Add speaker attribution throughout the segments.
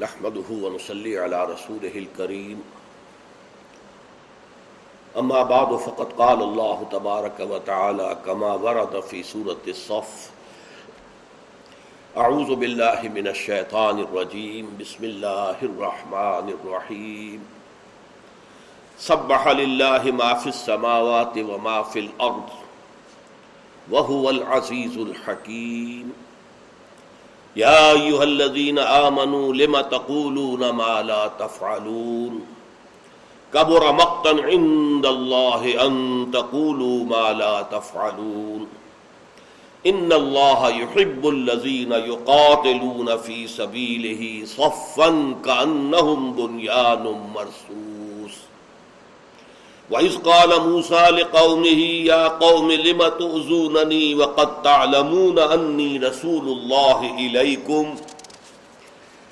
Speaker 1: نحمده ونصلي على رسوله الكريم. اما بعد، فقد قال الله تبارك وتعالى كما ورد في سورة الصف. اعوذ بالله من الشيطان الرجيم. بسم الله الرحمن الرحيم. سبح لله ما في السماوات وما في الارض وهو العزيز الحكيم. يا أيها الذين آمنوا لما تقولون ما لا تفعلون كبر مقتا عند الله أن تقولوا ما لا تفعلون إن الله يحب الذين يقاتلون في سبيله صفا كأنهم بنيان مرسول وَإِذْ قَالَ مُوسَى لِقَوْمِهِ يَا قَوْمِ لِمَ تُؤْذُونَنِي وَقَدْ تَعْلَمُونَ أَنِّي رَسُولُ اللَّهِ إِلَيْكُمْ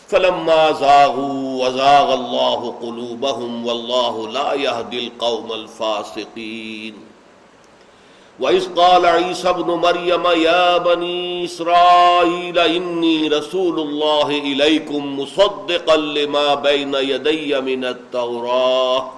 Speaker 1: فَلَمَّا زَاغُوا وَزَاغَ اللَّهُ قُلُوبَهُمْ وَاللَّهُ لَا يَهْدِي الْقَوْمَ الْفَاسِقِينَ وَإِذْ قَالَ عِيسَى ابْنُ مَرْيَمَ يَا بَنِي إِسْرَائِيلَ إِنِّي رَسُولُ اللَّهِ إِلَيْكُمْ مُصَدِّقًا لِمَا بَيْنَ يَدَيَّ مِنَ التَّوْرَاةِ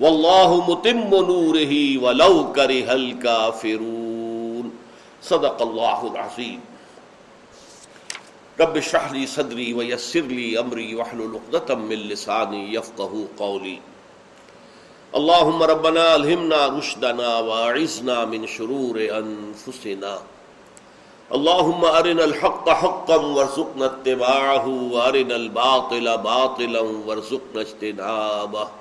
Speaker 1: واللہ متم نورہ ولو کرہ الکافرون. صدق اللہ العظیم. رب اشرح لي صدری ويسر لي امری واحلل عقدة من لسانی يفقهوا قولی. اللهم ربنا الهمنا رشدنا واعذنا من شرور انفسنا. اللهم ارنا الحق حقا وارزقنا اتباعه وارنا الباطل باطلا وارزقنا اجتنابه.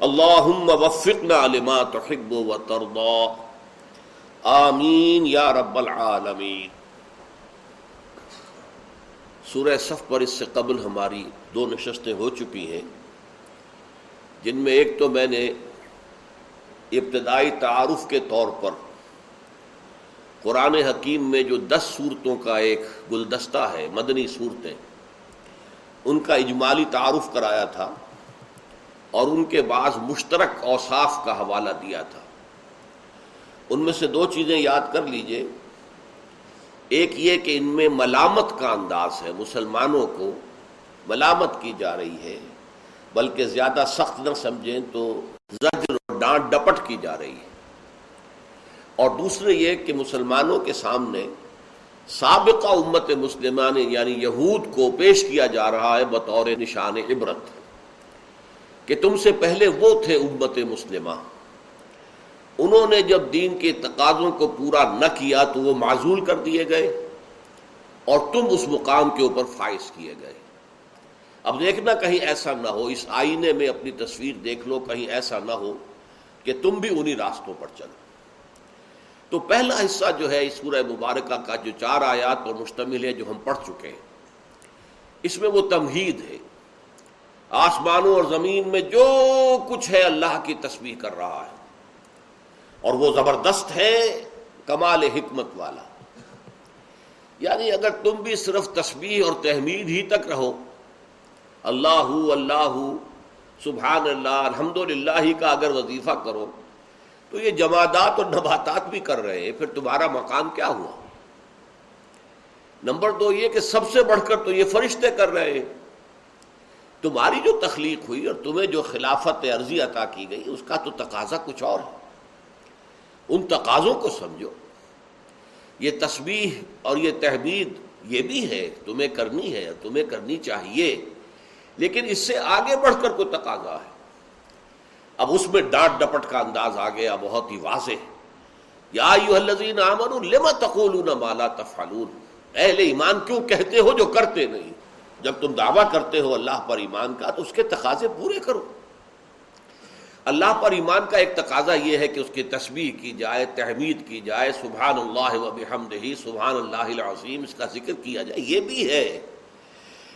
Speaker 1: اللہم وفقنا لما تحب و ترضا۔ آمین یا رب العالمین۔ سورہ صف پر اس سے قبل ہماری دو نشستیں ہو چکی ہیں، جن میں ایک تو میں نے ابتدائی تعارف کے طور پر قرآن حکیم میں جو دس صورتوں کا ایک گلدستہ ہے، مدنی صورتیں، ان کا اجمالی تعارف کرایا تھا۔ اور ان کے بعض مشترک اوصاف کا حوالہ دیا تھا۔ ان میں سے دو چیزیں یاد کر لیجیے۔ ایک یہ کہ ان میں ملامت کا انداز ہے، مسلمانوں کو ملامت کی جا رہی ہے، بلکہ زیادہ سخت نہ سمجھیں تو زجر اور ڈانٹ ڈپٹ کی جا رہی ہے۔ اور دوسرے یہ کہ مسلمانوں کے سامنے سابقہ امت مسلمان یعنی یہود کو پیش کیا جا رہا ہے بطور نشان عبرت۔ کہ تم سے پہلے وہ تھے امت مسلمہ۔ انہوں نے جب دین کے تقاضوں کو پورا نہ کیا تو وہ معذول کر دیے گئے اور تم اس مقام کے اوپر فائز کیے گئے۔ اب دیکھنا کہیں ایسا نہ ہو، اس آئینے میں اپنی تصویر دیکھ لو، کہیں ایسا نہ ہو کہ تم بھی انہی راستوں پر چلو۔ تو پہلا حصہ جو ہے، اس سورہ مبارکہ کا جو چار آیات پر مشتمل ہے جو ہم پڑھ چکے ہیں، اس میں وہ تمہید ہے۔ آسمانوں اور زمین میں جو کچھ ہے اللہ کی تسبیح کر رہا ہے۔ اور وہ زبردست ہے کمال حکمت والا۔ یعنی اگر تم بھی صرف تسبیح اور تحمید ہی تک رہو، اللہ اللہ سبحان اللہ الحمد ہی کا اگر وظیفہ کرو، تو یہ جمادات اور نباتات بھی کر رہے ہیں، پھر تمہارا مقام کیا ہوا؟ نمبر دو یہ کہ سب سے بڑھ کر تو یہ فرشتے کر رہے ہیں۔ تمہاری جو تخلیق ہوئی اور تمہیں جو خلافت عرضی عطا کی گئی، اس کا تو تقاضا کچھ اور ہے۔ ان تقاضوں کو سمجھو۔ یہ تسبیح اور یہ تحمید، یہ بھی ہے، تمہیں کرنی ہے، تمہیں کرنی چاہیے۔ لیکن اس سے آگے بڑھ کر کوئی تقاضا ہے۔ اب اس میں ڈانٹ ڈپٹ کا انداز آ گیا، بہت ہی واضح۔ یا لما تقولون مالا تفعلون؟ اہل ایمان کیوں کہتے ہو جو کرتے نہیں؟ جب تم دعویٰ کرتے ہو اللہ پر ایمان کا، تو اس کے تقاضے پورے کرو۔ اللہ پر ایمان کا ایک تقاضا یہ ہے کہ اس کی تسبیح کی جائے، تحمید کی جائے، سبحان اللہ و بحمدہ، سبحان اللہ العظیم، اس کا ذکر کیا جائے، یہ بھی ہے۔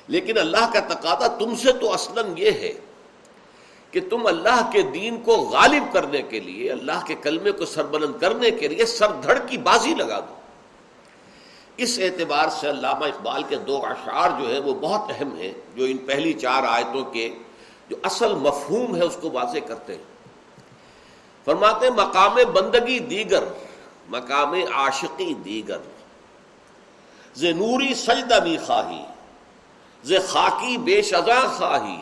Speaker 1: لیکن اللہ کا تقاضا تم سے تو اصلاً یہ ہے کہ تم اللہ کے دین کو غالب کرنے کے لیے، اللہ کے کلمے کو سربلند کرنے کے لیے سر دھڑ کی بازی لگا دو۔ اس اعتبار سے علامہ اقبال کے دو اشعار جو ہے وہ بہت اہم ہیں، جو ان پہلی چار آیتوں کے جو اصل مفہوم ہے اس کو واضح کرتے ہیں۔ فرماتے ہیں، مقام بندگی دیگر، مقام عاشقی دیگر ز نوری سجدہ بھی خواہی ز خاکی بے شزا خواہی،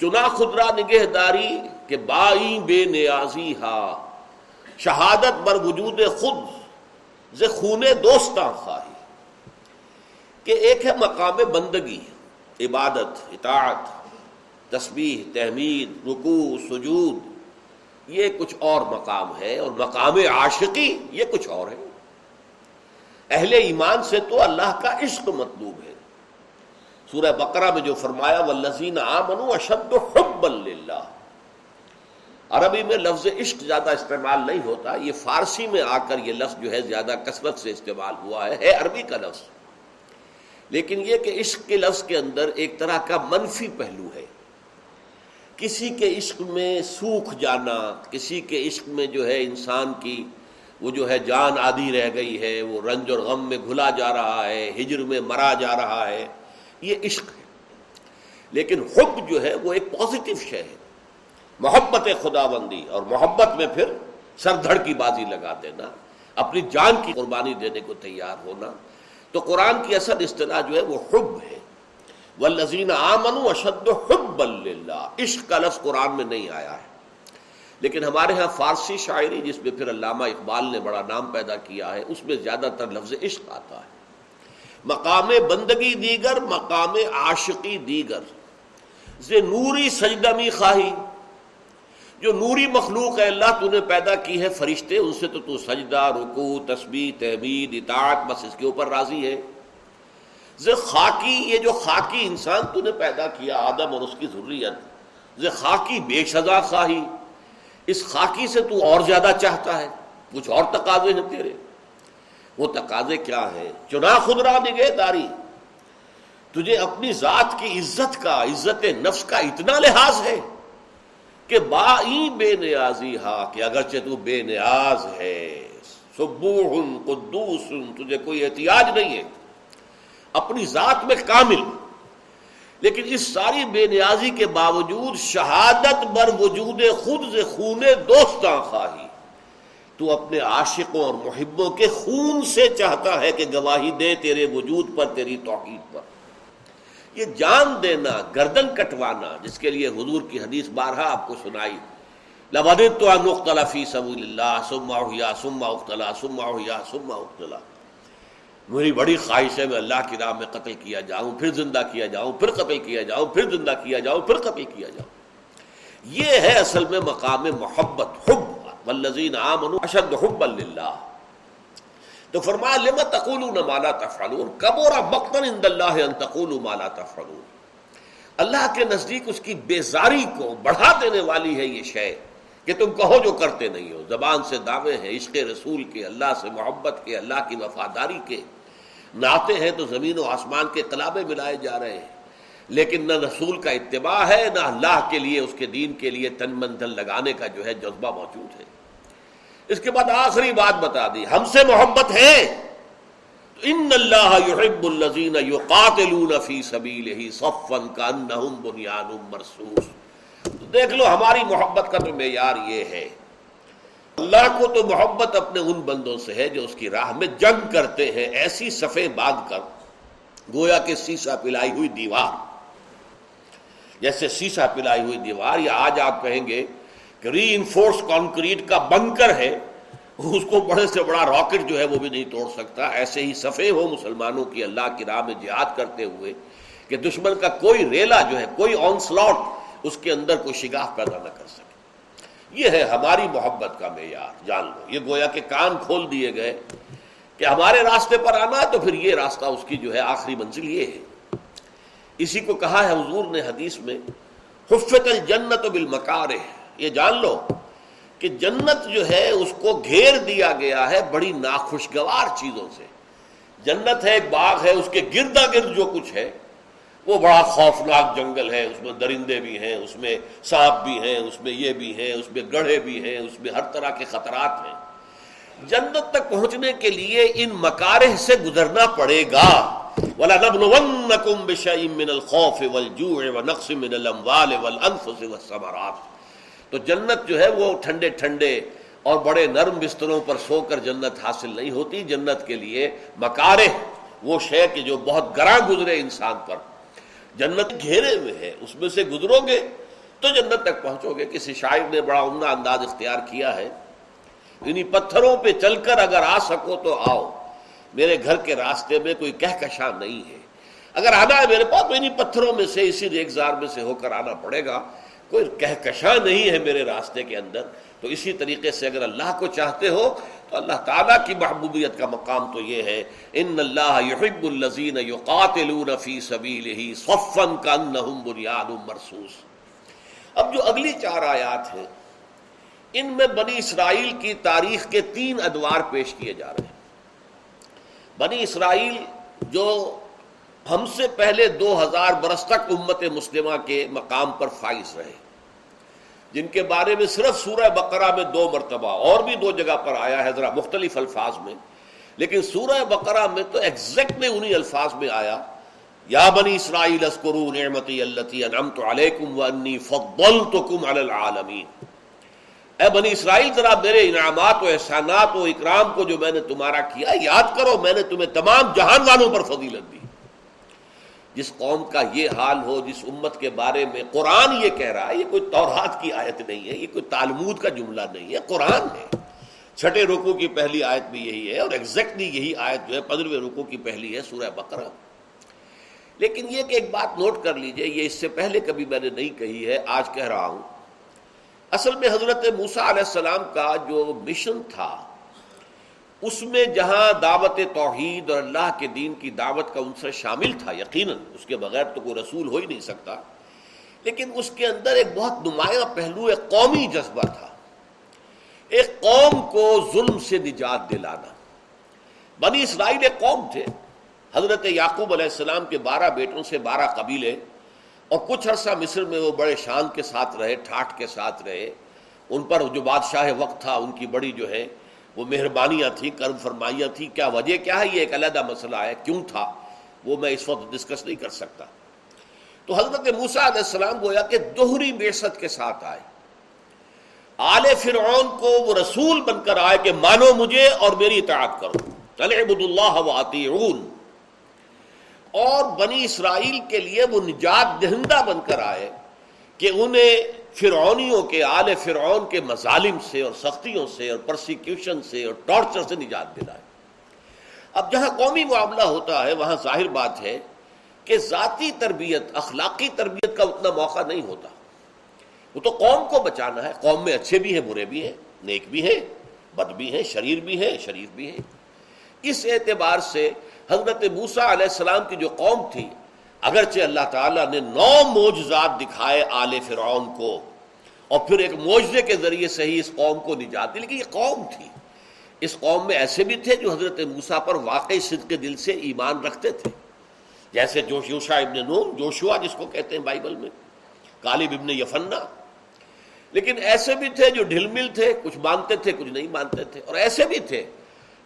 Speaker 1: چنا خدرا نگہ داری کہ بائی بے نیازی ہا، شہادت بر وجود خود ز خون دوستاں خواہی کہ ایک ہے مقام بندگی، عبادت، اطاعت، تسبیح، تحمید، رکوع، سجود، یہ کچھ اور مقام ہے اور مقام عاشقی یہ کچھ اور ہے۔ اہل ایمان سے تو اللہ کا عشق مطلوب ہے۔ سورہ بقرہ میں جو فرمایا وہ لذین اشد حب اللہ عربی میں لفظ عشق زیادہ استعمال نہیں ہوتا، یہ فارسی میں آ کر یہ لفظ جو ہے زیادہ کثرت سے استعمال ہوا ہے ہے عربی کا لفظ۔ لیکن یہ کہ عشق کے لفظ کے اندر ایک طرح کا منفی پہلو ہے۔ کسی کے عشق میں سوکھ جانا، کسی کے عشق میں جو ہے انسان کی وہ جو ہے جان آدھی رہ گئی ہے، وہ رنج اور غم میں گھلا جا رہا ہے، ہجر میں مرا جا رہا ہے، یہ عشق ہے۔ لیکن حب جو ہے وہ ایک پازیٹو شے ہے۔ محبت خدا بندی اور محبت میں پھر سر دھڑ کی بازی لگا دینا، اپنی جان کی قربانی دینے کو تیار ہونا۔ تو قرآن کی اصل اصطلاح جو ہے وہ حب ہے۔ وہ لذین آمن اشد حب اللہ عشق کا لفظ قرآن میں نہیں آیا ہے۔ لیکن ہمارے ہاں فارسی شاعری، جس میں پھر علامہ اقبال نے بڑا نام پیدا کیا ہے، اس میں زیادہ تر لفظ عشق آتا ہے۔ مقام بندگی دیگر، مقام عاشقی دیگر۔ ز نوری سجدمی خواہی۔ جو نوری مخلوق ہے، اللہ تو نے پیدا کی ہے فرشتے، ان سے تو تو سجدہ رکو تسبیح، تحمید، اطاعت، بس اس کے اوپر راضی ہے۔ خاکی، یہ جو خاکی انسان تو نے پیدا کیا، آدم اور اس کی ضروریت خاکی بے شزا خواہی۔ اس خاکی سے تو اور زیادہ چاہتا ہے۔ کچھ اور تقاضے ہیں تیرے۔ وہ تقاضے کیا ہیں؟ چنا خدرا نگہ داری۔ تجھے اپنی ذات کی عزت کا، عزت نفس کا اتنا لحاظ ہے۔ کہ بائی بے نیازی ہا، کہ اگرچہ تو بے نیاز ہے قدوس، تجھے کوئی احتیاج نہیں ہے، اپنی ذات میں کامل۔ لیکن اس ساری بے نیازی کے باوجود شہادت بر وجود خود سے خون دوستاں خواہی۔ تو اپنے عاشقوں اور محبوں کے خون سے چاہتا ہے کہ گواہی دے تیرے وجود پر، تیری توحید پر۔ یہ جان دینا، گردن کٹوانا، جس کے لیے حضور کی حدیث بارہا آپ کو سنائی۔ تو فی سبول اللہ سما ہوا سما اختلا سما ہوا سما اختلا میری بڑی خواہش ہے، میں اللہ کی راہ میں قتل کیا جاؤں، پھر زندہ کیا جاؤں، پھر قتل کیا جاؤں، پھر زندہ کیا جاؤں، پھر قتل کیا جاؤں۔ یہ ہے اصل میں مقام محبت، حب۔ والذین آمنوا اشد حب اللہ تو فرمایا لما تقولون ما لا تفعلون؟ کبورا مقتن عند اللہ ان تقولوا ما لا تفعلون. اللہ کے نزدیک اس کی بیزاری کو بڑھا دینے والی ہے یہ شے کہ تم کہو جو کرتے نہیں ہو. زبان سے دعوے ہیں، عشق رسول کے، اللہ سے محبت کے، اللہ کی وفاداری کے. ناتے ہیں تو زمین و آسمان کے قلابے ملائے جا رہے ہیں. لیکن نہ رسول کا اتباع ہے، نہ اللہ کے لیے، اس کے دین کے لیے تن من دھن لگانے کا جو ہے جذبہ موجود ہے۔ اس کے بعد آخری بات بتا دی، ہم سے محبت ہے۔ ان اللہ يحب الذين يقاتلون في سبيله صفا كانهم بنيان مرصوص دیکھ لو، ہماری محبت کا تو معیار یہ ہے۔ اللہ کو تو محبت اپنے ان بندوں سے ہے جو اس کی راہ میں جنگ کرتے ہیں، ایسی صفے باندھ کر۔ گویا کہ سیسا پلائی ہوئی دیوار۔ جیسے سیسا پلائی ہوئی دیوار، یا آج آپ کہیں گے ری انفورس کانکریٹ کا بنکر ہے، اس کو بڑے سے بڑا راکٹ جو ہے وہ بھی نہیں توڑ سکتا۔ ایسے ہی صفے ہو مسلمانوں کی اللہ کی راہ میں جہاد کرتے ہوئے کہ دشمن کا کوئی ریلا جو ہے، کوئی آن سلاٹ اس کے اندر کوئی شگاہ پیدا نہ کر سکے۔ یہ ہے ہماری محبت کا معیار، جان لو۔ یہ گویا کہ کان کھول دیے گئے کہ ہمارے راستے پر آنا تو پھر یہ راستہ اس کی جو ہے آخری منزل یہ ہے۔ اسی کو کہا ہے حضور نے حدیث میں، حفت الجنت بالمکار یہ جان لو کہ جنت جو ہے اس کو گھیر دیا گیا ہے بڑی ناخوشگوار چیزوں سے۔ جنت ہے، ایک باغ ہے، اس کے گردا گرد جو کچھ ہے، وہ بڑا خوفناک جنگل ہے۔ اس میں درندے بھی ہیں، اس میں سانپ بھی ہیں، اس میں یہ بھی ہیں، اس میں گڑھے بھی ہیں، اس میں ہر طرح کے خطرات ہیں۔ جنت تک پہنچنے کے لیے ان مکارہ سے گزرنا پڑے گا۔ وَلَنَبْلُوَنَّكُمْ بِشَيْءٍ مِّنَ الْخَوْفِ وَالْجُوعِ وَنَقْصٍ مِّنَ الْأَمْوَالِ وَالْأَنفُسِ وَالثَّمَرَاتِ۔ تو جنت جو ہے وہ ٹھنڈے ٹھنڈے اور بڑے نرم بستروں پر سو کر جنت حاصل نہیں ہوتی۔ جنت کے لیے مکارہ وہ شے کہ جو بہت گراں گزرے انسان پر۔ جنت گھیرے ہوئے ہے اس میں سے گزرو گے تو جنت تک پہنچو گے۔ کسی شاعر نے بڑا عمدہ انداز اختیار کیا ہے۔ انہیں پتھروں پہ چل کر اگر آ سکو تو آؤ۔ میرے گھر کے راستے میں کوئی کہکشاں نہیں ہے۔ اگر آنا ہے میرے پاس تو انہیں پتھروں میں سے، اسی ریگزار میں سے ہو کر آنا پڑے گا۔ کوئی کہکشاں نہیں ہے میرے راستے کے اندر، تو اسی طریقے سے اگر اللہ کو چاہتے ہو، تو اللہ تعالیٰ کی محبوبیت کا مقام تو یہ ہے، ان اللہ یحب الذین یقاتلون فی سبیلہ صفا کانہم بنیان مرصوص۔ اب جو اگلی چار آیات ہیں، ان میں بنی اسرائیل کی تاریخ کے تین ادوار پیش کیے جا رہے ہیں۔ بنی اسرائیل جو ہم سے پہلے دو ہزار برس تک امت مسلمہ کے مقام پر فائز رہے۔ جن کے بارے میں صرف سورہ بقرہ میں دو مرتبہ اور بھی دو جگہ پر آیا ہے، ذرا مختلف الفاظ میں۔ لیکن سورہ بقرہ میں تو ایگزیکٹلی انہی الفاظ میں آیا، یا بنی اسرائیل اسکرو نعمتی اللتی انعمت علیکم وانی فضلتکم علی العالمین. اے بنی اسرائیل، ذرا میرے انعامات و احسانات و اکرام کو جو میں نے تمہارا کیا، یاد کرو میں نے تمہیں تمام جہان والوں پر فضیلت دی۔ جس قوم کا یہ حال ہو، جس امت کے بارے میں قرآن یہ کہہ رہا ہے، یہ کوئی تورات کی آیت نہیں ہے، یہ کوئی تعلمود کا جملہ نہیں ہے، قرآن ہے۔ چھٹے رکو کی پہلی آیت بھی یہی ہے اور ایگزیکٹلی یہی آیت جو ہے، پندرہویں رکو کی پہلی ہے، سورہ بقرہ۔ لیکن یہ کہ ایک بات نوٹ کر لیجیے، یہ اس سے پہلے کبھی میں نے نہیں کہی ہے، آج کہہ رہا ہوں۔ اصل میں حضرت موسا علیہ السلام کا جو مشن تھا اس میں جہاں دعوت توحید اور اللہ کے دین کی دعوت کا عنصر شامل تھا، یقیناً اس کے بغیر تو کوئی رسول ہو ہی نہیں سکتا۔ لیکن اس کے اندر ایک بہت نمایاں پہلو، ایک قومی جذبہ تھا۔ ایک قوم کو ظلم سے نجات دلانا۔ بنی اسرائیل ایک قوم تھے۔ حضرت یعقوب علیہ السلام کے بارہ بیٹوں سے بارہ قبیلے اور کچھ عرصہ مصر میں وہ بڑے شان کے ساتھ رہے، ٹھاٹ کے ساتھ رہے۔ ان پر جو بادشاہ وقت تھا، ان کی بڑی جو ہے وہ مہربانیاں تھیں، کرم فرمائیاں تھیں۔ کیا وجہ، کیا ہے یہ ایک علیحدہ مسئلہ ہے؟ کیوں تھا؟ وہ میں اس وقت ڈسکس نہیں کر سکتا۔ تو حضرت موسا علیہ السلام گویا کہ دوہری بیست کے ساتھ آئے۔ آل فرعون کو وہ رسول بن کر آئے کہ مانو مجھے اور میری اطاعت کرو۔ اللہ اور بنی اسرائیل کے لیے وہ نجات دہندہ بن کر آئے کہ انہیں فرعونیوں کے آل فرعون کے مظالم سے اور سختیوں سے اور پرسیکیوشن سے اور ٹارچر سے نجات دلائے اب جہاں قومی معاملہ ہوتا ہے، وہاں ظاہر بات ہے کہ ذاتی تربیت، اخلاقی تربیت کا اتنا موقع نہیں ہوتا۔ وہ تو قوم کو بچانا ہے۔ قوم میں اچھے بھی ہیں، برے بھی ہیں، نیک بھی ہیں، بد بھی ہیں، شریر بھی ہیں، شریف بھی ہیں۔ اس اعتبار سے حضرت موسا علیہ السلام کی جو قوم تھی اگرچہ اللہ تعالیٰ نے نو موجزات دکھائے آل فرعون کو، اور پھر ایک موجزے کے ذریعے سے ہی اس قوم کو نجات دی، لیکن یہ قوم تھی۔ اس قوم میں ایسے بھی تھے جو حضرت موسا پر واقعی صدق کے دل سے ایمان رکھتے تھے۔ جیسے جوش یوشا ابن نون جوشوا جس کو کہتے ہیں بائبل میں، کالب ابن یفنا لیکن ایسے بھی تھے جو ڈھل مل تھے، کچھ مانتے تھے، کچھ نہیں مانتے تھے، اور ایسے بھی تھے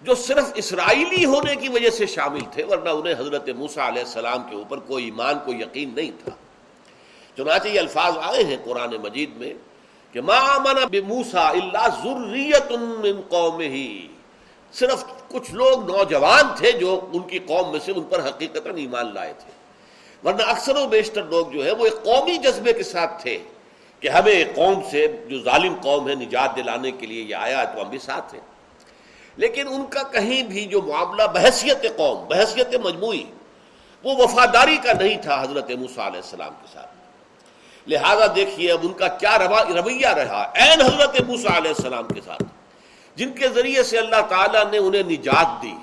Speaker 1: جو صرف اسرائیلی ہونے کی وجہ سے شامل تھے، ورنہ انہیں حضرت موسا علیہ السلام کے اوپر کوئی ایمان کو یقین نہیں تھا۔ چنانچہ یہ الفاظ آئے ہیں قرآن مجید میں کہ ما موسا اللہ ضروریت قوم ہی صرف کچھ لوگ نوجوان تھے جو ان کی قوم میں سے ان پر حقیقت ایمان لائے تھے۔ ورنہ اکثر و بیشتر لوگ جو ہے وہ ایک قومی جذبے کے ساتھ تھے کہ ہمیں قوم سے، جو ظالم قوم ہے، نجات دلانے کے لیے یہ آیا تو ہم بھی ساتھ ہیں۔ لیکن ان کا کہیں بھی جو معاملہ بحثیت قوم، بحثیت مجموعی، وہ وفاداری کا نہیں تھا حضرت موسیٰ علیہ السلام کے ساتھ۔ لہذا دیکھیے اب ان کا کیا رویہ رہا۔ این حضرت موسیٰ علیہ السلام کے ساتھ۔ جن کے ذریعے سے اللہ تعالیٰ نے انہیں نجات دی،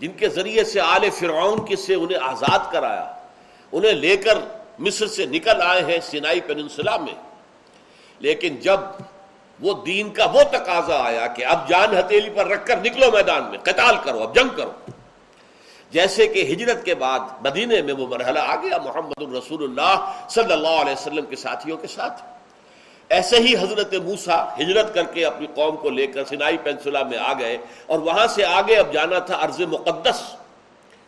Speaker 1: جن کے ذریعے سے آل فرعون کے سے انہیں آزاد کرایا، انہیں لے کر مصر سے نکل آئے ہیں سینائی پیننسلا میں۔ لیکن جب وہ دین کا وہ تقاضا آیا کہ اب جان ہتیلی پر رکھ کر نکلو میدان میں، قتال کرو، اب جنگ کرو۔ جیسے کہ ہجرت کے بعد مدینے میں وہ مرحلہ آ گیا محمد الرسول اللہ صلی اللہ علیہ وسلم کے ساتھیوں کے ساتھ۔ ایسے ہی حضرت موسا ہجرت کر کے اپنی قوم کو لے کر سنائی پینسلا میں آ گئے اور وہاں سے آگے اب جانا تھا عرض مقدس۔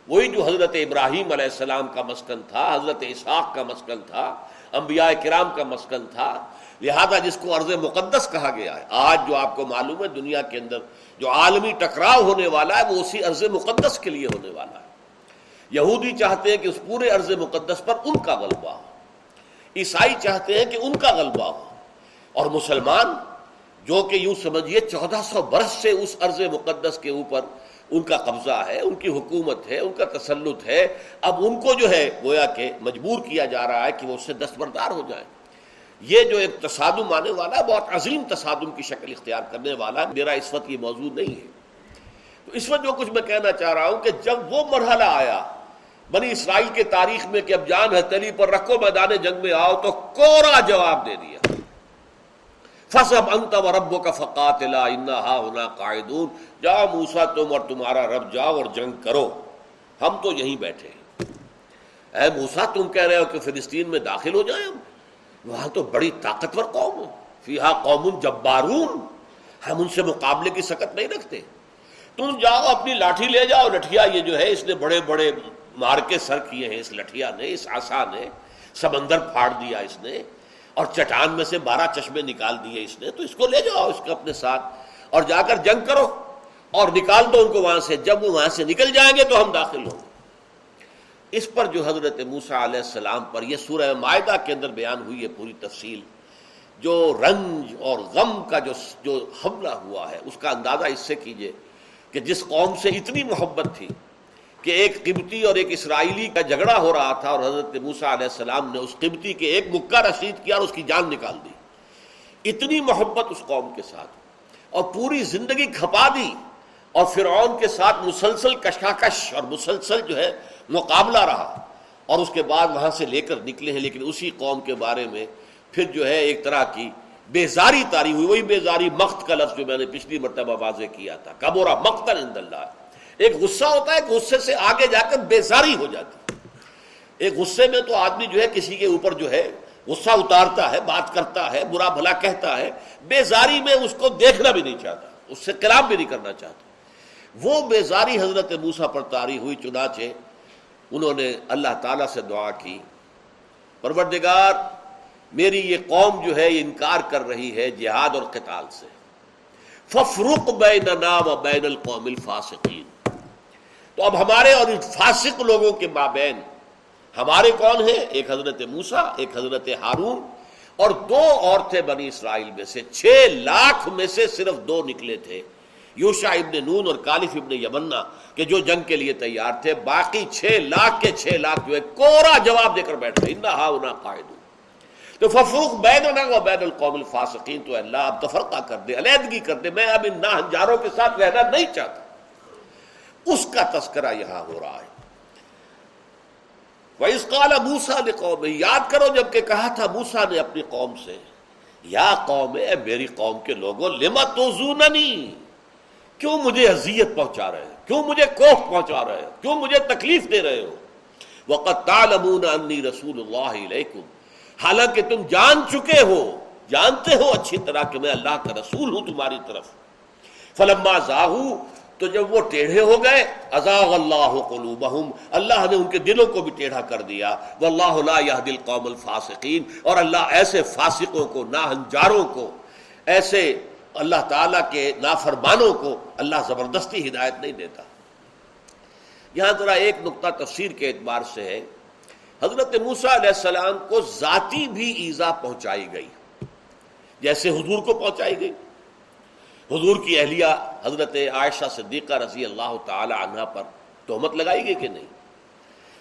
Speaker 1: وہی جو حضرت ابراہیم علیہ السلام کا مسکن تھا، حضرت اسحاق کا مسکن تھا، انبیاء کرام کا مسکن تھا لہذا جس کو عرض مقدس کہا گیا ہے، آج جو آپ کو معلوم ہے دنیا کے اندر جو عالمی ٹکراؤ ہونے والا ہے، وہ اسی عرض مقدس کے لیے ہونے والا ہے۔ یہودی چاہتے ہیں کہ اس پورے عرض مقدس پر ان کا غلبہ ہو۔ عیسائی چاہتے ہیں کہ ان کا غلبہ ہو۔ اور مسلمان، جو کہ یوں سمجھیے، چودہ سو برس سے اس عرض مقدس کے اوپر ان کا قبضہ ہے، ان کی حکومت ہے، ان کا تسلط ہے، اب ان کو جو ہے، گویا کہ مجبور کیا جا رہا ہے کہ وہ اس سے دستبردار ہو جائیں۔ یہ جو ایک تصادم آنے والا ہے، بہت عظیم تصادم کی شکل اختیار کرنے والا ہے، میرا اس وقت یہ موضوع نہیں ہے۔ تو اس وقت جو کچھ میں کہنا چاہ رہا ہوں کہ جب وہ مرحلہ آیا، بنی اسرائیل کے تاریخ میں کہ اب جان ہتلی پر رکھو، میدان جنگ میں آؤ، تو کورا جواب دے دیا۔ فصب انت و ربو کا فقات ہونا قائدون جاؤ موسا تم اور تمہارا رب، جاؤ اور جنگ کرو۔ ہم تو یہیں بیٹھے اے موسا تم کہہ رہے ہو کہ فلسطین میں داخل ہو جائیں ہم؟ وہاں تو بڑی طاقتور قوم فیہا قوم جبارون۔ ہم ان سے مقابلے کی سکت نہیں رکھتے۔ تم جاؤ، اپنی لاٹھی لے جاؤ۔ لٹھیا یہ جو ہے، اس نے بڑے بڑے مار کے سر کیے ہیں۔ اس لٹھیا نے، اس آسا نے، سمندر پھاڑ دیا اس نے۔ اور چٹان میں سے بارہ چشمے نکال دیے اس نے۔ تو اس کو لے جاؤ، اس کو اپنے ساتھ۔ اور جا کر جنگ کرو۔ اور نکال دو ان کو وہاں سے۔ جب وہ وہاں سے نکل جائیں گے تو ہم داخل ہوں۔ گے اس پر جو حضرت موسا علیہ السلام پر یہ سورہ معاہدہ کے اندر بیان ہوئی ہے پوری تفصیل، جو رنج اور غم کا جو جو حملہ ہوا ہے، اس کا اندازہ اس سے کیجیے کہ جس قوم سے اتنی محبت تھی کہ ایک قبطی اور ایک اسرائیلی کا جھگڑا ہو رہا تھا اور حضرت موسا علیہ السلام نے اس قبطی کے ایک مکہ رشید کیا اور اس کی جان نکال دی۔ اتنی محبت اس قوم کے ساتھ اور پوری زندگی کھپا دی اور فرعون کے ساتھ مسلسل کشاکش اور مسلسل جو ہے مقابلہ رہا اور اس کے بعد وہاں سے لے کر نکلے ہیں، لیکن اسی قوم کے بارے میں پھر جو ہے ایک طرح کی بیزاری تاری ہوئی۔ وہی بیزاری مخت کا لفظ جو میں نے پچھلی مرتبہ واضح کیا تھا۔ کبورا مخت اللہ۔ ایک غصہ ہوتا ہے غصے سے آگے جا کر بیزاری ہو جاتی ایک غصے میں تو آدمی جو ہے کسی کے اوپر جو ہے غصہ اتارتا ہے، بات کرتا ہے، برا بھلا کہتا ہے۔ بیزاری میں اس کو دیکھنا بھی نہیں چاہتا، اس سے کلام بھی نہیں کرنا چاہتا۔ وہ بیزاری حضرت موسا پر تاری ہوئی، چنانچہ انہوں نے اللہ تعالیٰ سے دعا کی۔ پروردگار، میری یہ قوم جو ہے، یہ انکار کر رہی ہے جہاد اور قتال سے۔ ففرق بین و بین القوم الفاسقین تو اب ہمارے اور فاسق لوگوں کے مابین، ہمارے کون ہیں؟ ایک حضرت موسا ایک حضرت ہارون اور دو عورتیں بنی اسرائیل میں سے۔ چھ لاکھ میں سے صرف دو نکلے تھے۔ یوشا ابن نون اور کالف ابن یمنا کہ جو جنگ کے لیے تیار تھے، باقی چھ لاکھ کے چھ لاکھ جو ہے، کورا جواب دے کر بیٹھ گئے قائد تو ففوق بین و بین القوم الفاسقین تو اللہ اب تفرقہ کر دے، علیحدگی کر دے، میں اب ان ناہنجاروں کے ساتھ رہنا نہیں چاہتا۔ اس کا تذکرہ یہاں ہو رہا ہے۔ وَإِسْ قَالَ مُوسَى لِقَوْمِ یاد کرو جبکہ کہا تھا موسیٰ نے اپنی قوم سے، یا قوم، اے میری قوم کے لوگوں لما توزوننی کیوں مجھے اذیت پہنچا رہے کیوں مجھے کوف پہنچا رہے ہو کیوں مجھے تکلیف دے رہے ہو؟ وقت تعلمون انی رسول اللہ علیکم حالانکہ تم جان چکے ہو، جانتے ہو اچھی طرح کہ میں اللہ کا رسول ہوں تمہاری طرف۔ فلما زاہو تو جب وہ ٹیڑھے ہو گئے ازاغ اللہ قلوبہم اللہ نے ان کے دلوں کو بھی ٹیڑھا کر دیا۔ واللہ لا یہدی القوم الفاسقین اور اللہ ایسے فاسقوں کو، ناہنجاروں کو، ایسے اللہ تعالیٰ کے نافرمانوں کو اللہ زبردستی ہدایت نہیں دیتا۔ یہاں ذرا ایک نقطہ تفسیر کے اعتبار سے ہے۔ حضرت موسا علیہ السلام کو ذاتی بھی ایزا پہنچائی گئی۔ جیسے حضور کو پہنچائی گئی۔ حضور کی اہلیہ حضرت عائشہ صدیقہ رضی اللہ تعالی عنہ پر تہمت لگائی گئی کہ نہیں۔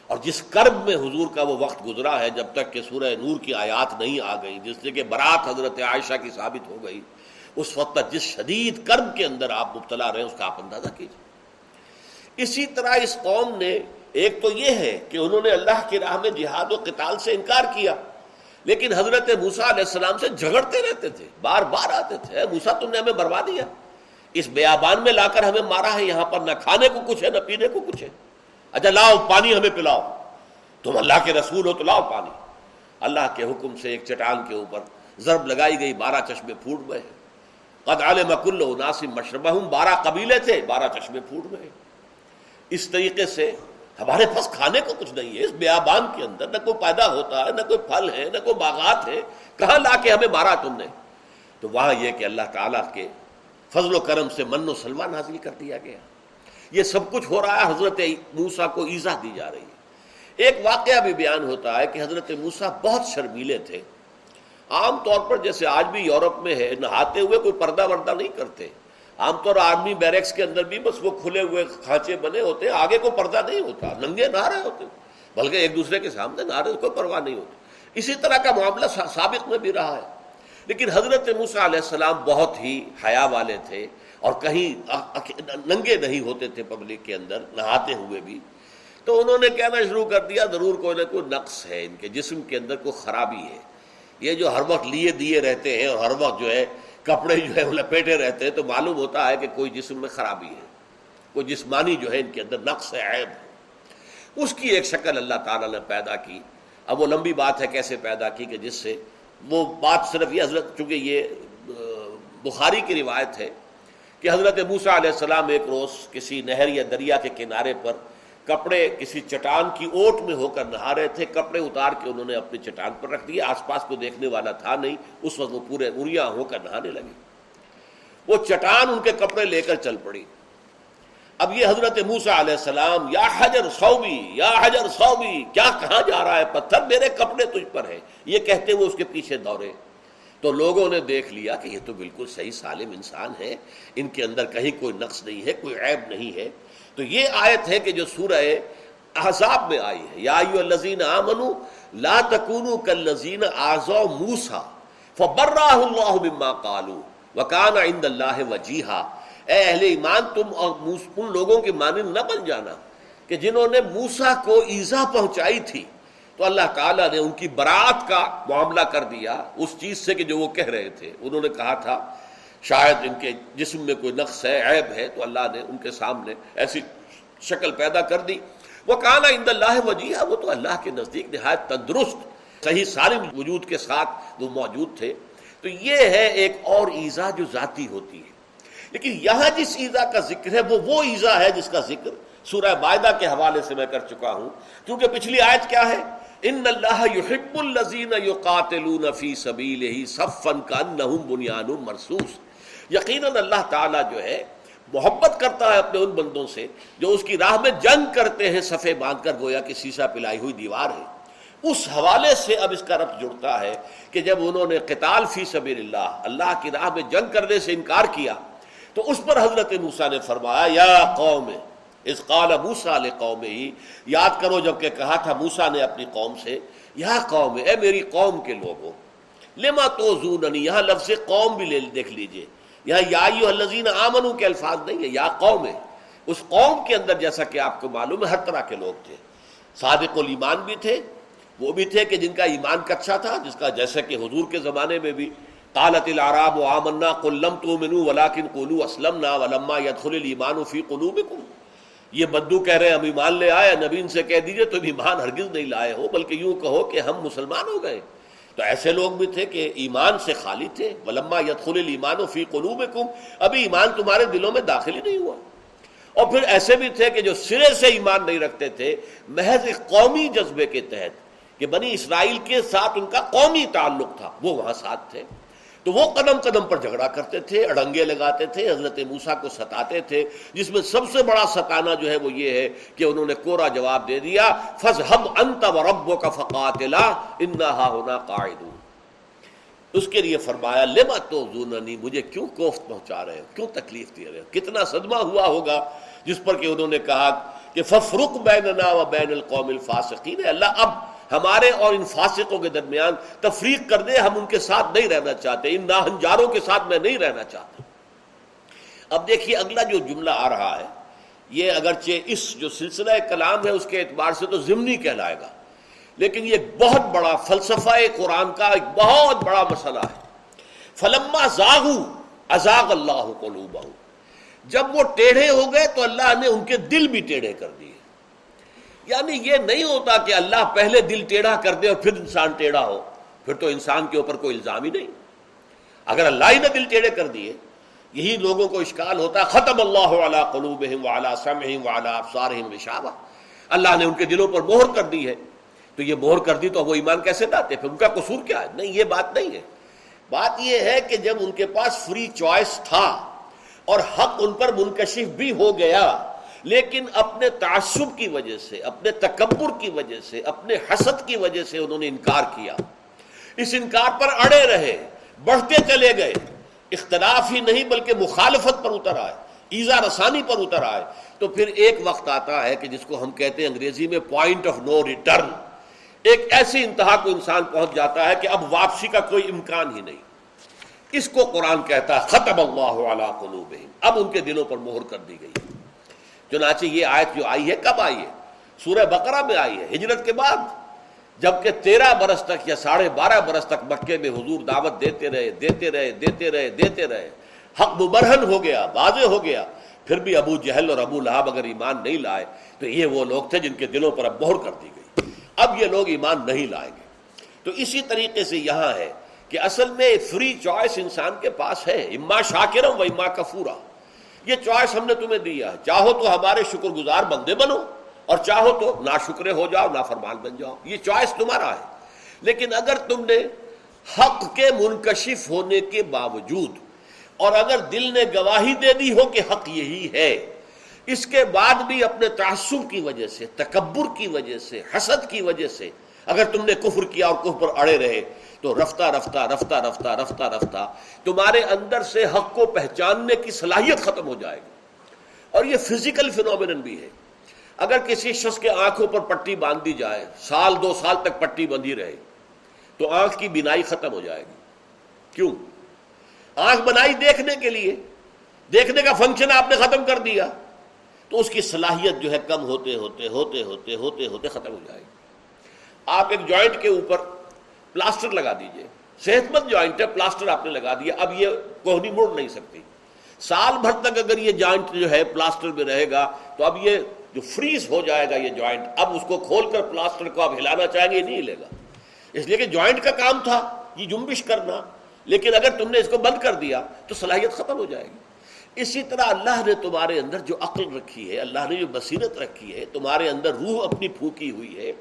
Speaker 1: اور جس کرب میں حضور کا وہ وقت گزرا ہے، جب تک کہ سورہ نور کی آیات نہیں آ گئی، جس سے کہ برات حضرت عائشہ کی ثابت ہو گئی اس وقت تک جس شدید کرب کے اندر آپ مبتلا رہے اس کا آپ اندازہ کیجیے اسی طرح اس قوم نے، ایک تو یہ ہے کہ انہوں نے اللہ کی راہ میں جہاد و قتال سے انکار کیا، لیکن حضرت موسا علیہ السلام سے جھگڑتے رہتے تھے، بار بار آتے تھے موسا تم نے ہمیں بروا دیا۔ اس بیابان میں لا کر ہمیں مارا ہے، یہاں پر نہ کھانے کو کچھ ہے، نہ پینے کو کچھ ہے۔ اچھا لاؤ پانی ہمیں پلاؤ۔ تم اللہ کے رسول ہو تو لاؤ پانی۔ اللہ کے حکم سے ایک چٹان کے اوپر ضرب لگائی گئی، بارہ چشمے پھوٹ گئے۔ قد عالم کل ناصم مشربہ بارہ قبیلے تھے، بارہ چشمے پھوٹ گئے۔ اس طریقے سے ہمارے پاس کھانے کو کچھ نہیں ہے، اس بیابان کے اندر نہ کوئی پیدا ہوتا ہے، نہ کوئی پھل ہے، نہ کوئی باغات ہے، کہاں لا کے ہمیں مارا تم نے؟ تو وہاں یہ کہ اللہ تعالیٰ کے فضل و کرم سے من و سلمان حاصل کر دیا گیا۔ یہ سب کچھ ہو رہا ہے، حضرت موسا کو ایزا دی جا رہی ہے۔ ایک واقعہ بھی بیان ہوتا ہے کہ حضرت موسا بہت شرمیلے تھے۔ عام طور پر جیسے آج بھی یورپ میں ہے، نہاتے ہوئے کوئی پردہ وردہ نہیں کرتے۔ عام طور آرمی بیریکس کے اندر بھی بس وہ کھلے ہوئے کھانچے بنے ہوتے آگے کوئی پردہ نہیں ہوتا، ننگے نہ رہے ہوتے بلکہ ایک دوسرے کے سامنے نہ رہے، کوئی پرواہ نہیں ہوتی۔ اسی طرح کا معاملہ سابق میں بھی رہا ہے۔ لیکن حضرت موسا علیہ السلام بہت ہی حیا والے تھے اور کہیں ننگے نہیں ہوتے تھے پبلک کے اندر، نہاتے ہوئے بھی۔ تو انہوں نے کہنا شروع کر دیا، ضرور کوئی نہ کوئی نقص ہے ان کے جسم کے اندر، کوئی خرابی ہے۔ یہ جو ہر وقت لیے دیے رہتے ہیں اور ہر وقت جو ہے کپڑے جو ہے وہ لپیٹے رہتے ہیں، تو معلوم ہوتا ہے کہ کوئی جسم میں خرابی ہے۔ کوئی جسمانی جو ہے ان کے اندر نقص ہے، عیب ہے۔ اس کی ایک شکل اللہ تعالیٰ نے پیدا کی۔ اب وہ لمبی بات ہے کیسے پیدا کی کہ جس سے وہ بات صرف یہ حضرت، چونکہ یہ بخاری کی روایت ہے کہ حضرت موسا علیہ السلام ایک روز کسی نہر یا دریا کے کنارے پر کپڑے کسی چٹان کی اوٹ میں ہو کر نہا رہے تھے، کپڑے اتار کے انہوں نے اپنی چٹان پر رکھ دیے۔ آس پاس کو دیکھنے والا تھا نہیں، اس وقت وہ پورے اریا ہو کر نہانے لگے۔ وہ چٹان ان کے کپڑے لے کر چل پڑی۔ اب یہ حضرت موسا علیہ السلام، یا حجر سوبی یا حجر سوبی کیا کہاں جا رہا ہے؟ پتھر میرے کپڑے تجھ پر ہے یہ کہتے ہوئے اس کے پیچھے دورے تو لوگوں نے دیکھ لیا کہ یہ تو بالکل صحیح سالم انسان ہے ان کے اندر کہیں کوئی نقص نہیں ہے، کوئی عیب نہیں ہے۔ تو یہ آیت ہے کہ جو سورہ احزاب میں آئی ہے، یا الذین آمنو لا تکونو کالذین آزو موسا فبراہ اللہ مما قالو وکان عند اللہ وجیہا۔ اے اہل ایمان، تم اور ان لوگوں کے مانند نہ بن جانا کہ جنہوں نے موسا کو ایزا پہنچائی تھی۔ تو اللہ تعالیٰ نے ان کی برات کا معاملہ کر دیا۔ اس چیز سے کہ جو وہ کہہ رہے تھے۔ انہوں نے کہا تھا شاید ان کے جسم میں کوئی نقص ہے، عیب ہے، تو اللہ نے ان کے سامنے ایسی شکل پیدا کر دی۔ وہ کانا اند اللہ وجیہ وہ تو اللہ کے نزدیک نہایت تندرست، صحیح سالم وجود کے ساتھ وہ موجود تھے۔ تو یہ ہے ایک اور ایزا جو ذاتی ہوتی ہے۔ لیکن یہاں جس ایزا کا ذکر ہے، وہ وہ ایزا ہے جس کا ذکر سورہ معدہ کے حوالے سے میں کر چکا ہوں۔ کیونکہ پچھلی آیت کیا ہے؟ ان اللہ یحب الذین یقاتلون فی سبیلہ صفا کانہم بنیان مرصوص۔ یقیناً اللہ تعالیٰ جو ہے محبت کرتا ہے اپنے ان بندوں سے جو اس کی راہ میں جنگ کرتے ہیں، صفے باندھ کر گویا کہ سیسا پلائی ہوئی دیوار ہے۔ اس حوالے سے اب اس کا ربط جڑتا ہے کہ جب انہوں نے قتال فی سبیل اللہ اللہ کی راہ میں جنگ کرنے سے انکار کیا، تو اس پر حضرت موسا نے فرمایا، یا قوم اس قال موسا علیہ قوم ہی یاد کرو جبکہ کہا تھا موسا نے اپنی قوم سے، یا قوم، اے میری قوم کے لوگوں، لما تو یہاں لفظ قوم بھی لے دیکھ لیجیے۔ یا الذین آمنو کے الفاظ نہیں ہے یا قوم ہے اس قوم کے اندر جیسا کہ آپ کو معلوم ہے، ہر طرح کے لوگ تھے۔ صادق الایمان بھی تھے، وہ بھی تھے کہ جن کا ایمان کچھا تھا، جس کا جیسا کہ حضور کے زمانے میں بھی قالت العراب و آمنا قلم تؤمنوا ولكن قولوا اسلمنا ولما يدخل الايمان في قلوبكم یہ بدو کہہ رہے ہیں، ہم ایمان لے آئے نبی ان سے کہہ دیجیے، تم ایمان ہرگز نہیں لائے ہو، بلکہ یوں کہو کہ ہم مسلمان ہو گئے۔ تو ایسے لوگ بھی تھے کہ ایمان سے خالی تھے۔ ولما یدخل الایمان فی قلوبکم ابھی ایمان تمہارے دلوں میں داخل ہی نہیں ہوا۔ اور پھر ایسے بھی تھے کہ جو سرے سے ایمان نہیں رکھتے تھے، محض ایک قومی جذبے کے تحت کہ بنی اسرائیل کے ساتھ ان کا قومی تعلق تھا، وہ وہاں ساتھ تھے۔ تو وہ قدم قدم پر جھگڑا کرتے تھے، اڑنگے لگاتے تھے، حضرت موسا کو ستاتے تھے، جس میں سب سے بڑا ستانا جو ہے وہ یہ ہے کہ انہوں نے کورا جواب دے دیا فض ہم انت و ربو کا فقات ہونا قائد اس کے لیے فرمایا لما تو زوننی مجھے کیوں کوفت پہنچا رہے ہو؟ کیوں تکلیف دے رہے ہو؟ کتنا صدمہ ہوا ہوگا، جس پر کہ انہوں نے کہا کہ ففرق بیننا و بین القوم الفاسقین اللہ، اب ہمارے اور ان فاسقوں کے درمیان تفریق کر دے ہم ان کے ساتھ نہیں رہنا چاہتے، ان ناہنجاروں کے ساتھ میں نہیں رہنا چاہتا۔ اب دیکھیے اگلا جو جملہ آ رہا ہے، یہ اگرچہ اس جو سلسلہ کلام ہے اس کے اعتبار سے تو ضمنی کہلائے گا، لیکن یہ بہت بڑا فلسفہ قرآن کا ایک بہت بڑا مسئلہ ہے۔ فلما زاغو ازاغ اللہ کو جب وہ ٹیڑھے ہو گئے تو اللہ نے ان کے دل بھی ٹیڑھے کر دیے۔ یعنی یہ نہیں ہوتا کہ اللہ پہلے دل ٹیڑھا کر دے اور پھر انسان ٹیڑھا ہو۔ پھر تو انسان کے اوپر کوئی الزام ہی نہیں۔ اگر اللہ ہی نے دل ٹیڑھے کر دیے، یہی لوگوں کو اشکال ہوتا ہے ختم اللہ علی قلوبہم وعلا سمعہم وعلا ابصارہم غشاوہ اللہ نے ان کے دلوں پر مہر کر دی ہے۔ تو یہ مہر کر دی تو وہ ایمان کیسے لاتے؟ پھر ان کا قصور کیا ہے؟ نہیں، یہ بات نہیں ہے۔ بات یہ ہے کہ جب ان کے پاس فری چوائس تھا اور حق ان پر منکشف بھی ہو گیا لیکن اپنے تعصب کی وجہ سے، اپنے تکبر کی وجہ سے، اپنے حسد کی وجہ سے انہوں نے انکار کیا۔ اس انکار پر اڑے رہے، بڑھتے چلے گئے۔ اختلاف ہی نہیں بلکہ مخالفت پر اتر آئے، ایزا رسانی پر اتر آئے۔ تو پھر ایک وقت آتا ہے کہ جس کو ہم کہتے ہیں انگریزی میں پوائنٹ آف نو ریٹرن ایک ایسی انتہا کو انسان پہنچ جاتا ہے کہ اب واپسی کا کوئی امکان ہی نہیں۔ اس کو قرآن کہتا ہے، ختم اللہ علی قلوبہم اب ان کے دلوں پر مہر کر دی گئی۔ چنانچہ یہ آیت جو آئی ہے، کب آئی ہے؟ سورہ بقرہ میں آئی ہے، ہجرت کے بعد۔ جبکہ تیرہ برس تک یا ساڑھے بارہ برس تک مکے میں حضور دعوت دیتے رہے دیتے رہے دیتے رہے دیتے رہے۔ حق مبرہن ہو گیا، واضح ہو گیا۔ پھر بھی ابو جہل اور ابو لہب اگر ایمان نہیں لائے، تو یہ وہ لوگ تھے جن کے دلوں پر اب بہر کر دی گئی۔ اب یہ لوگ ایمان نہیں لائیں گے۔ تو اسی طریقے سے یہاں ہے کہ اصل میں فری چوائس انسان کے پاس ہے، اما شاکرم و اما کفورا۔ یہ چوائس ہم نے تمہیں دیا ہے۔ چاہو تو ہمارے شکر گزار بندے بنو اور چاہو تو نہ شکرے ہو جاؤ نہ فرمان بن جاؤ۔ یہ چوائس تمہارا ہے۔ لیکن اگر تم نے حق کے منکشف ہونے کے باوجود اور اگر دل نے گواہی دے دی ہو کہ حق یہی ہے، اس کے بعد بھی اپنے تعصب کی وجہ سے، تکبر کی وجہ سے، حسد کی وجہ سے اگر تم نے کفر کیا اور کفر اڑے رہے تو رفتہ رفتہ رفتہ رفتہ رفتہ رفتہ، تمہارے اندر سے حق کو پہچاننے کی صلاحیت ختم ہو جائے گی۔ اور یہ فزیکل فینومین بھی ہے۔ اگر کسی شخص کے آنکھوں پر پٹی باندھ دی جائے، سال، دو سال تک پٹی بندھی رہے، تو آنکھ کی بینائی ختم ہو جائے گی۔ کیوں؟ آنکھ بنائی دیکھنے کے لیے، دیکھنے کا فنکشن آپ نے ختم کر دیا، تو اس کی صلاحیت جو ہے کم ہوتے ہوتے ہوتے ہوتے ہوتے ہوتے ختم ہو جائے گی۔ آپ ایک جوائنٹ کے اوپر پلاسٹر لگا دیجیے۔ صحت مند جوائنٹ ہے، پلاسٹر آپ نے لگا دیا۔ اب یہ کوہنی مڑ نہیں سکتی۔ سال بھر تک اگر یہ جوائنٹ جو ہے پلاسٹر میں رہے گا، تو اب یہ جو فریز ہو جائے گا یہ جوائنٹ اب اس کو کھول کر پلاسٹر کو آپ ہلانا چاہیں گے، نہیں ہلے گا۔ اس لیے کہ جوائنٹ کا کام تھا یہ جنبش کرنا۔ لیکن اگر تم نے اس کو بند کر دیا، تو صلاحیت ختم ہو جائے گی۔ اسی طرح اللہ نے تمہارے اندر جو عقل رکھی ہے، اللہ نے جو بصیرت رکھی ہے، تمہارے اندر روح اپنی پھوکی ہوئی ہے،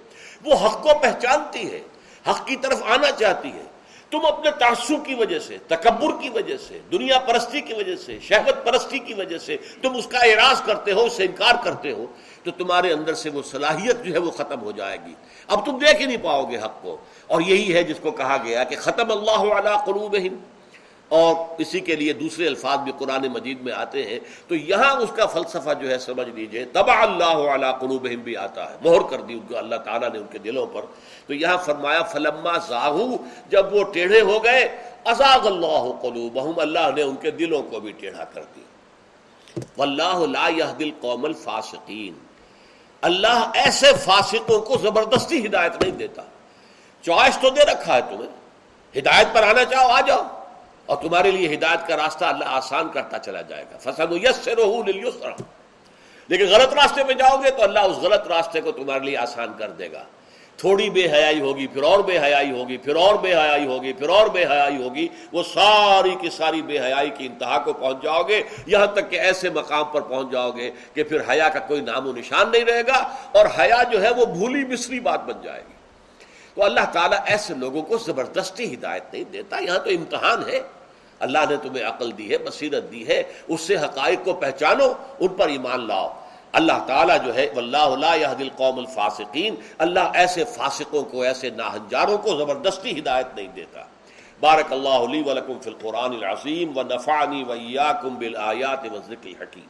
Speaker 1: وہ حق کو پہچانتی ہے۔ حق کی طرف آنا چاہتی ہے۔ تم اپنے تعصب کی وجہ سے، تکبر کی وجہ سے، دنیا پرستی کی وجہ سے، شہوت پرستی کی وجہ سے تم اس کا اعراض کرتے ہو، اس سے انکار کرتے ہو، تو تمہارے اندر سے وہ صلاحیت جو ہے وہ ختم ہو جائے گی۔ اب تم دیکھ ہی نہیں پاؤ گے حق کو۔ اور یہی ہے جس کو کہا گیا کہ ختم اللہ علی قلوبہم۔ اور اسی کے لیے دوسرے الفاظ بھی قرآن مجید میں آتے ہیں، تو یہاں اس کا فلسفہ جو ہے سمجھ لیجیے تبا اللہ علی قلوبہم بھی آتا ہے، مہر کر دی ان کو، اللہ تعالیٰ نے ان کے دلوں پر۔ تو یہاں فرمایا، فلما زاہو، جب وہ ٹیڑھے ہو گئے، ازاغ اللہ قلوبہم، اللہ نے ان کے دلوں کو بھی ٹیڑھا کر دیا۔ واللہ لا يهدي القوم الفاسقین۔ اللہ ایسے فاسقوں کو زبردستی ہدایت نہیں دیتا۔ چوائس تو دے رکھا ہے تمہیں۔ ہدایت پر آنا چاہو، آ جاؤ۔ اور تمہارے لیے ہدایت کا راستہ اللہ آسان کرتا چلا جائے گا۔ فصل یس سے لیکن غلط راستے پہ جاؤ گے تو اللہ اس غلط راستے کو تمہارے لیے آسان کر دے گا۔ تھوڑی بے حیائی ہوگی، پھر اور بے حیائی ہوگی، پھر اور بے حیائی ہوگی، پھر اور بے حیائی ہوگی۔ وہ ساری کی ساری بے حیائی کی انتہا کو پہنچ جاؤ گے۔ یہاں تک کہ ایسے مقام پر پہنچ جاؤ گے کہ پھر حیا کا کوئی نام و نشان نہیں رہے گا اور حیا جو ہے وہ بھولی مصری بات بن جائے گی۔ تو اللہ تعالیٰ ایسے لوگوں کو زبردستی ہدایت نہیں دیتا۔ یہاں تو امتحان ہے۔ اللہ نے تمہیں عقل دی ہے، بصیرت دی ہے، اس سے حقائق کو پہچانو، ان پر ایمان لاؤ۔ اللہ تعالیٰ جو ہے، واللہ دل قوم الفاسقین، اللہ ایسے فاسقوں کو، ایسے ناہنجاروں کو زبردستی ہدایت نہیں دیتا۔ بارک اللہ علی ولکم فی القرآن العظیم و نفعنی و ایاکم بالآیات و ذکر حکیم